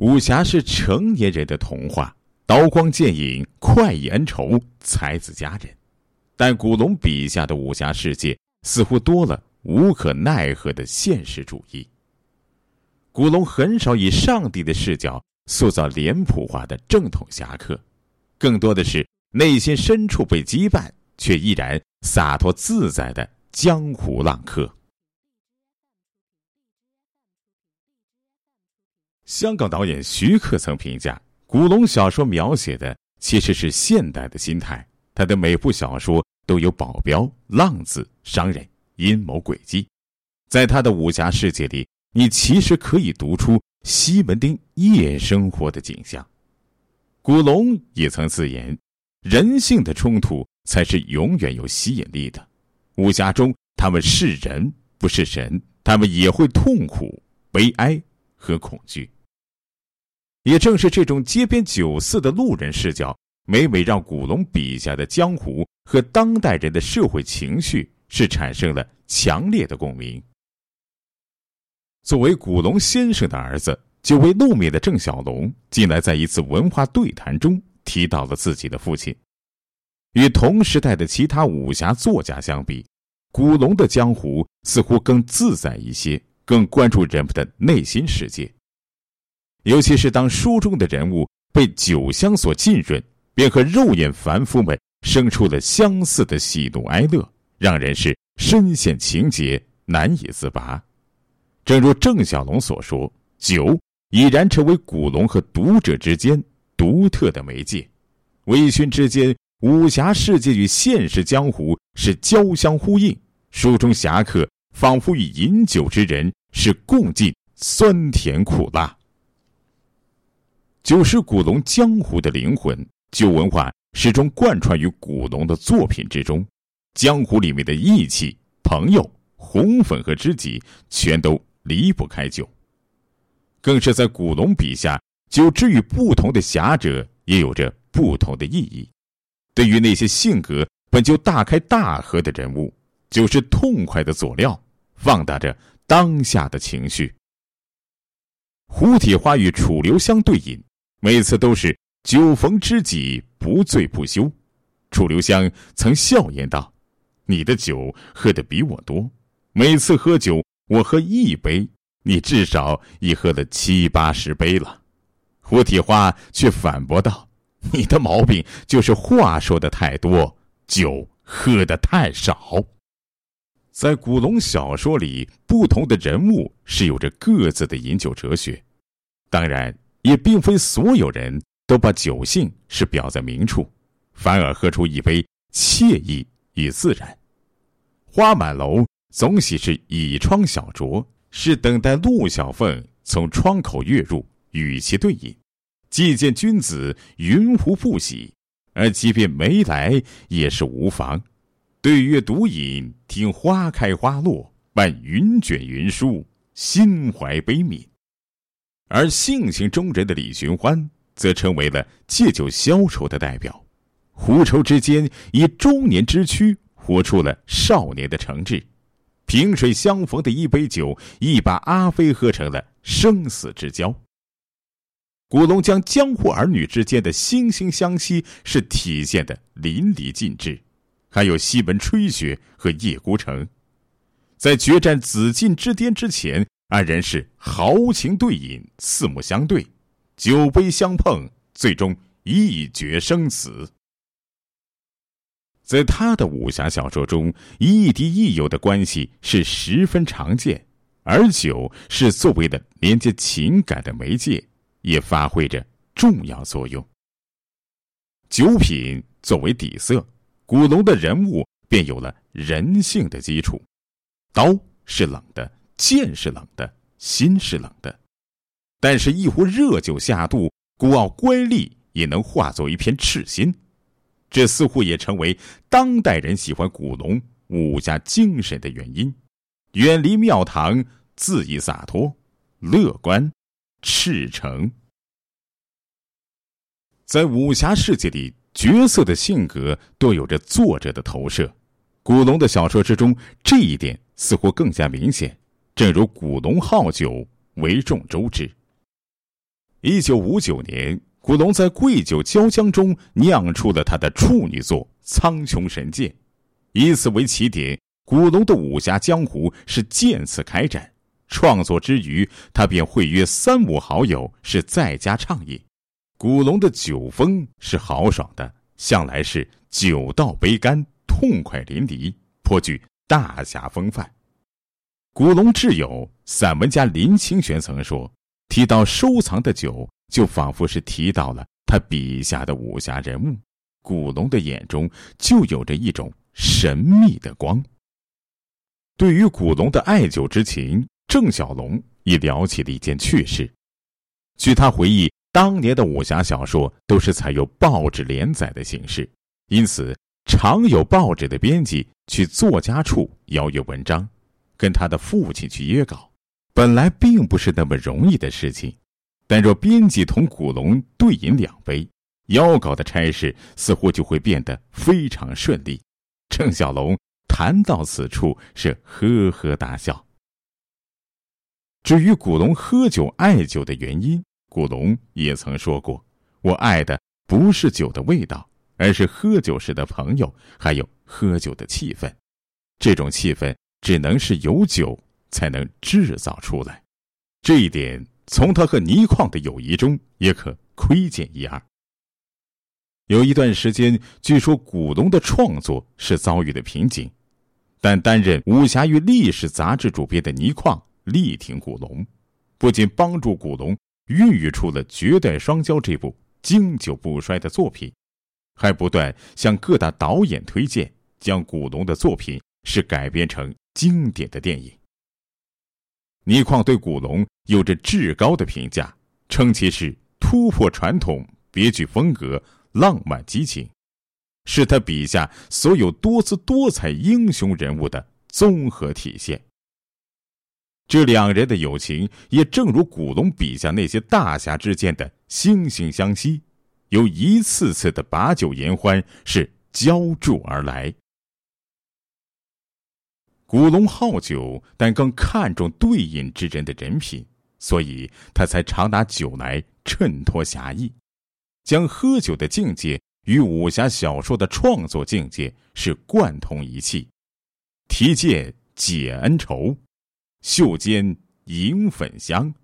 武侠是成年人的童话，刀光剑影、快意恩仇、才子佳人。但古龙笔下的武侠世界似乎多了无可奈何的现实主义。古龙很少以上帝的视角塑造脸谱化的正统侠客，更多的是内心深处被羁绊却依然洒脱自在的江湖浪客。香港导演徐克曾评价，古龙小说描写的其实是现代的心态。他的每部小说都有保镖、浪子、商人、阴谋诡计，在他的武侠世界里，你其实可以读出西门町夜生活的景象。古龙也曾自言，人性的冲突才是永远有吸引力的。武侠中，他们是人，不是神，他们也会痛苦、悲哀和恐惧。也正是这种街边酒肆的路人视角。每每让古龙笔下的江湖和当代人的社会情绪是产生了强烈的共鸣。作为古龙先生的儿子，久未露面的郑小龙，近来在一次文化对谈中提到了自己的父亲。与同时代的其他武侠作家相比，古龙的江湖似乎更自在一些，更关注人们的内心世界。尤其是当书中的人物被酒香所浸润。便和肉眼凡夫们生出了相似的喜怒哀乐，让人是深陷情节难以自拔。正如郑小龙所说：“酒已然成为古龙和读者之间独特的媒介，微醺之间，武侠世界与现实江湖是交相呼应。书中侠客仿佛与饮酒之人是共进酸甜苦辣，酒是古龙江湖的灵魂。”酒文化始终贯穿于古龙的作品之中，江湖里面的义气、朋友、红粉和知己，全都离不开酒。更是在古龙笔下，酒之于不同的侠者，也有着不同的意义。对于那些性格本就大开大合的人物，酒是痛快的佐料，放大着当下的情绪。胡铁花与楚留香对饮，每次都是。酒逢知己，不醉不休。楚留香曾笑言道：“你的酒喝的比我多，每次喝酒我喝一杯，你至少已喝了七八十杯了。”胡铁花却反驳道：“你的毛病就是话说的太多，酒喝的太少。”在古龙小说里，不同的人物是有着各自的饮酒哲学，当然，也并非所有人。都把酒性是表在明处，反而喝出一杯惬意与自然。花满楼总喜是倚窗小酌，是等待陆小凤从窗口跃入，与其对饮。既见君子，云胡不喜？而即便没来，也是无妨。对月独饮，听花开花落，伴云卷云舒，心怀悲悯。而性情中人的李寻欢。则成为了借酒消愁的代表，狐愁之间以中年之躯活出了少年的诚挚，萍水相逢的一杯酒，亦把阿飞喝成了生死之交。古龙将江湖儿女之间的惺惺相惜是体现的淋漓尽致，还有西门吹雪和叶孤城，在决战紫禁之巅之前，二人是豪情对饮，四目相对。酒杯相碰，最终一决生死。在他的武侠小说中，亦敌亦友的关系是十分常见，而酒是作为的连接情感的媒介，也发挥着重要作用。酒品作为底色，古龙的人物便有了人性的基础。刀是冷的，剑是冷的，心是冷的。但是，一壶热酒下肚，孤傲乖戾也能化作一片赤心，这似乎也成为当代人喜欢古龙武侠精神的原因。远离庙堂，恣意洒脱，乐观，赤诚。在武侠世界里，角色的性格都有着作者的投射。古龙的小说之中，这一点似乎更加明显。正如古龙好酒，为众周知。一九五九年，古龙在贵酒椒江中酿出了他的处女作《苍穹神剑》，以此为起点，古龙的武侠江湖是渐次开展。创作之余，他便会约三五好友是在家畅饮。古龙的酒风是豪爽的，向来是酒到杯干，痛快淋漓，颇具大侠风范。古龙挚友散文家林清玄曾说：“提到收藏的酒，就仿佛是提到了他笔下的武侠人物。古龙的眼中就有着一种神秘的光。”对于古龙的爱酒之情。郑小龙也聊起了一件趣事。据他回忆，当年的武侠小说都是采用报纸连载的形式，因此常有报纸的编辑去作家处邀约文章，跟他的父亲去约稿。本来并不是那么容易的事情，但若编辑同古龙对饮两杯，邀稿的差事似乎就会变得非常顺利。郑小龙谈到此处是呵呵大笑。至于古龙喝酒爱酒的原因，古龙也曾说过：“我爱的不是酒的味道，而是喝酒时的朋友，还有喝酒的气氛。这种气氛只能是有酒才能制造出来。这一点从他和倪匡的友谊中也可窥见一二。”有一段时间，据说古龙的创作是遭遇了瓶颈，但担任武侠与历史杂志主编的倪匡。力挺古龙，不仅帮助古龙孕育出了《绝代双骄》这部经久不衰的作品，还不断向各大导演推荐，将古龙的作品是改编成经典的电影。倪匡对古龙有着至高的评价，称其是突破传统、别具风格、浪漫激情，是他笔下所有多姿多彩英雄人物的综合体现。这两人的友情也正如古龙笔下那些大侠之间的惺惺相惜，由一次次的把酒言欢是浇筑而来。古龙好酒，但更看重对饮之人的人品，所以他才常拿酒来衬托侠义，将喝酒的境界与武侠小说的创作境界是贯通一气。提剑解恩仇。袖间迎粉香，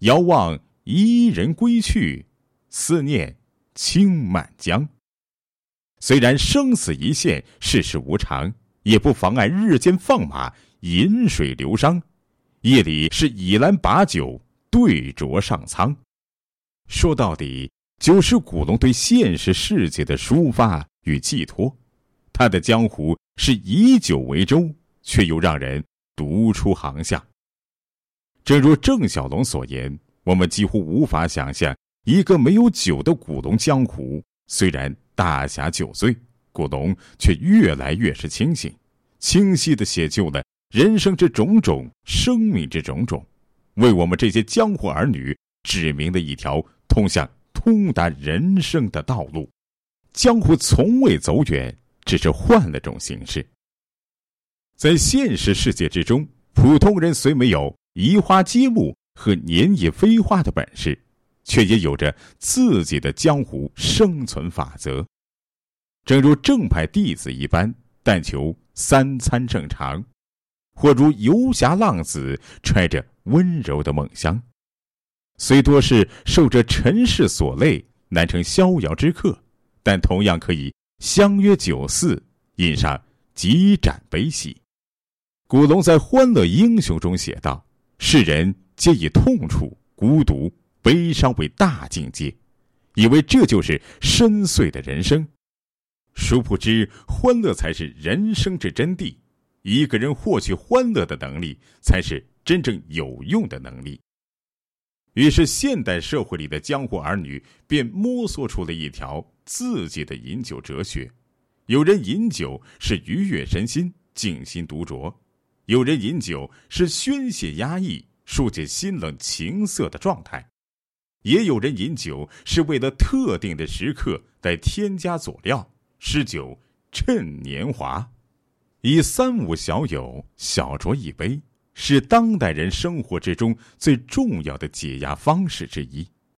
遥望伊人归去，思念青满江。虽然生死一线，世事无常，也不妨碍日间放马，饮水流觞。夜里是倚栏把酒，对酌上苍。说到底，酒是古龙对现实世界的抒发与寄托。他的江湖是以酒为舟，却又让人。独出航向。正如郑小龙所言，我们几乎无法想象一个没有酒的古龙江湖。虽然大侠酒醉，古龙却越来越是清醒，清晰的写就了人生之种种，生命之种种，为我们这些江湖儿女指明了一条通向通达人生的道路。江湖从未走远，只是换了种形式。在现实世界之中，普通人虽没有移花接木和年夜飞花的本事，却也有着自己的江湖生存法则。正如正派弟子一般，但求三餐正常；或如游侠浪子，揣着温柔的梦乡。虽多是受着尘世所累，难成逍遥之客，但同样可以相约酒肆，饮上几盏悲喜。古龙在《欢乐英雄》中写道：“世人皆以痛楚、孤独、悲伤为大境界，以为这就是深邃的人生。殊不知，欢乐才是人生之真谛。一个人获取欢乐的能力，才是真正有用的能力。”于是，现代社会里的江湖儿女便摸索出了一条自己的饮酒哲学：有人饮酒是愉悦身心、静心独酌。有人饮酒是宣泄压抑、疏解心冷情色的状态，也有人饮酒是为了特定的时刻再添加佐料，诗酒趁年华。以三五小友小酌一杯，是当代人生活之中最重要的解压方式之一。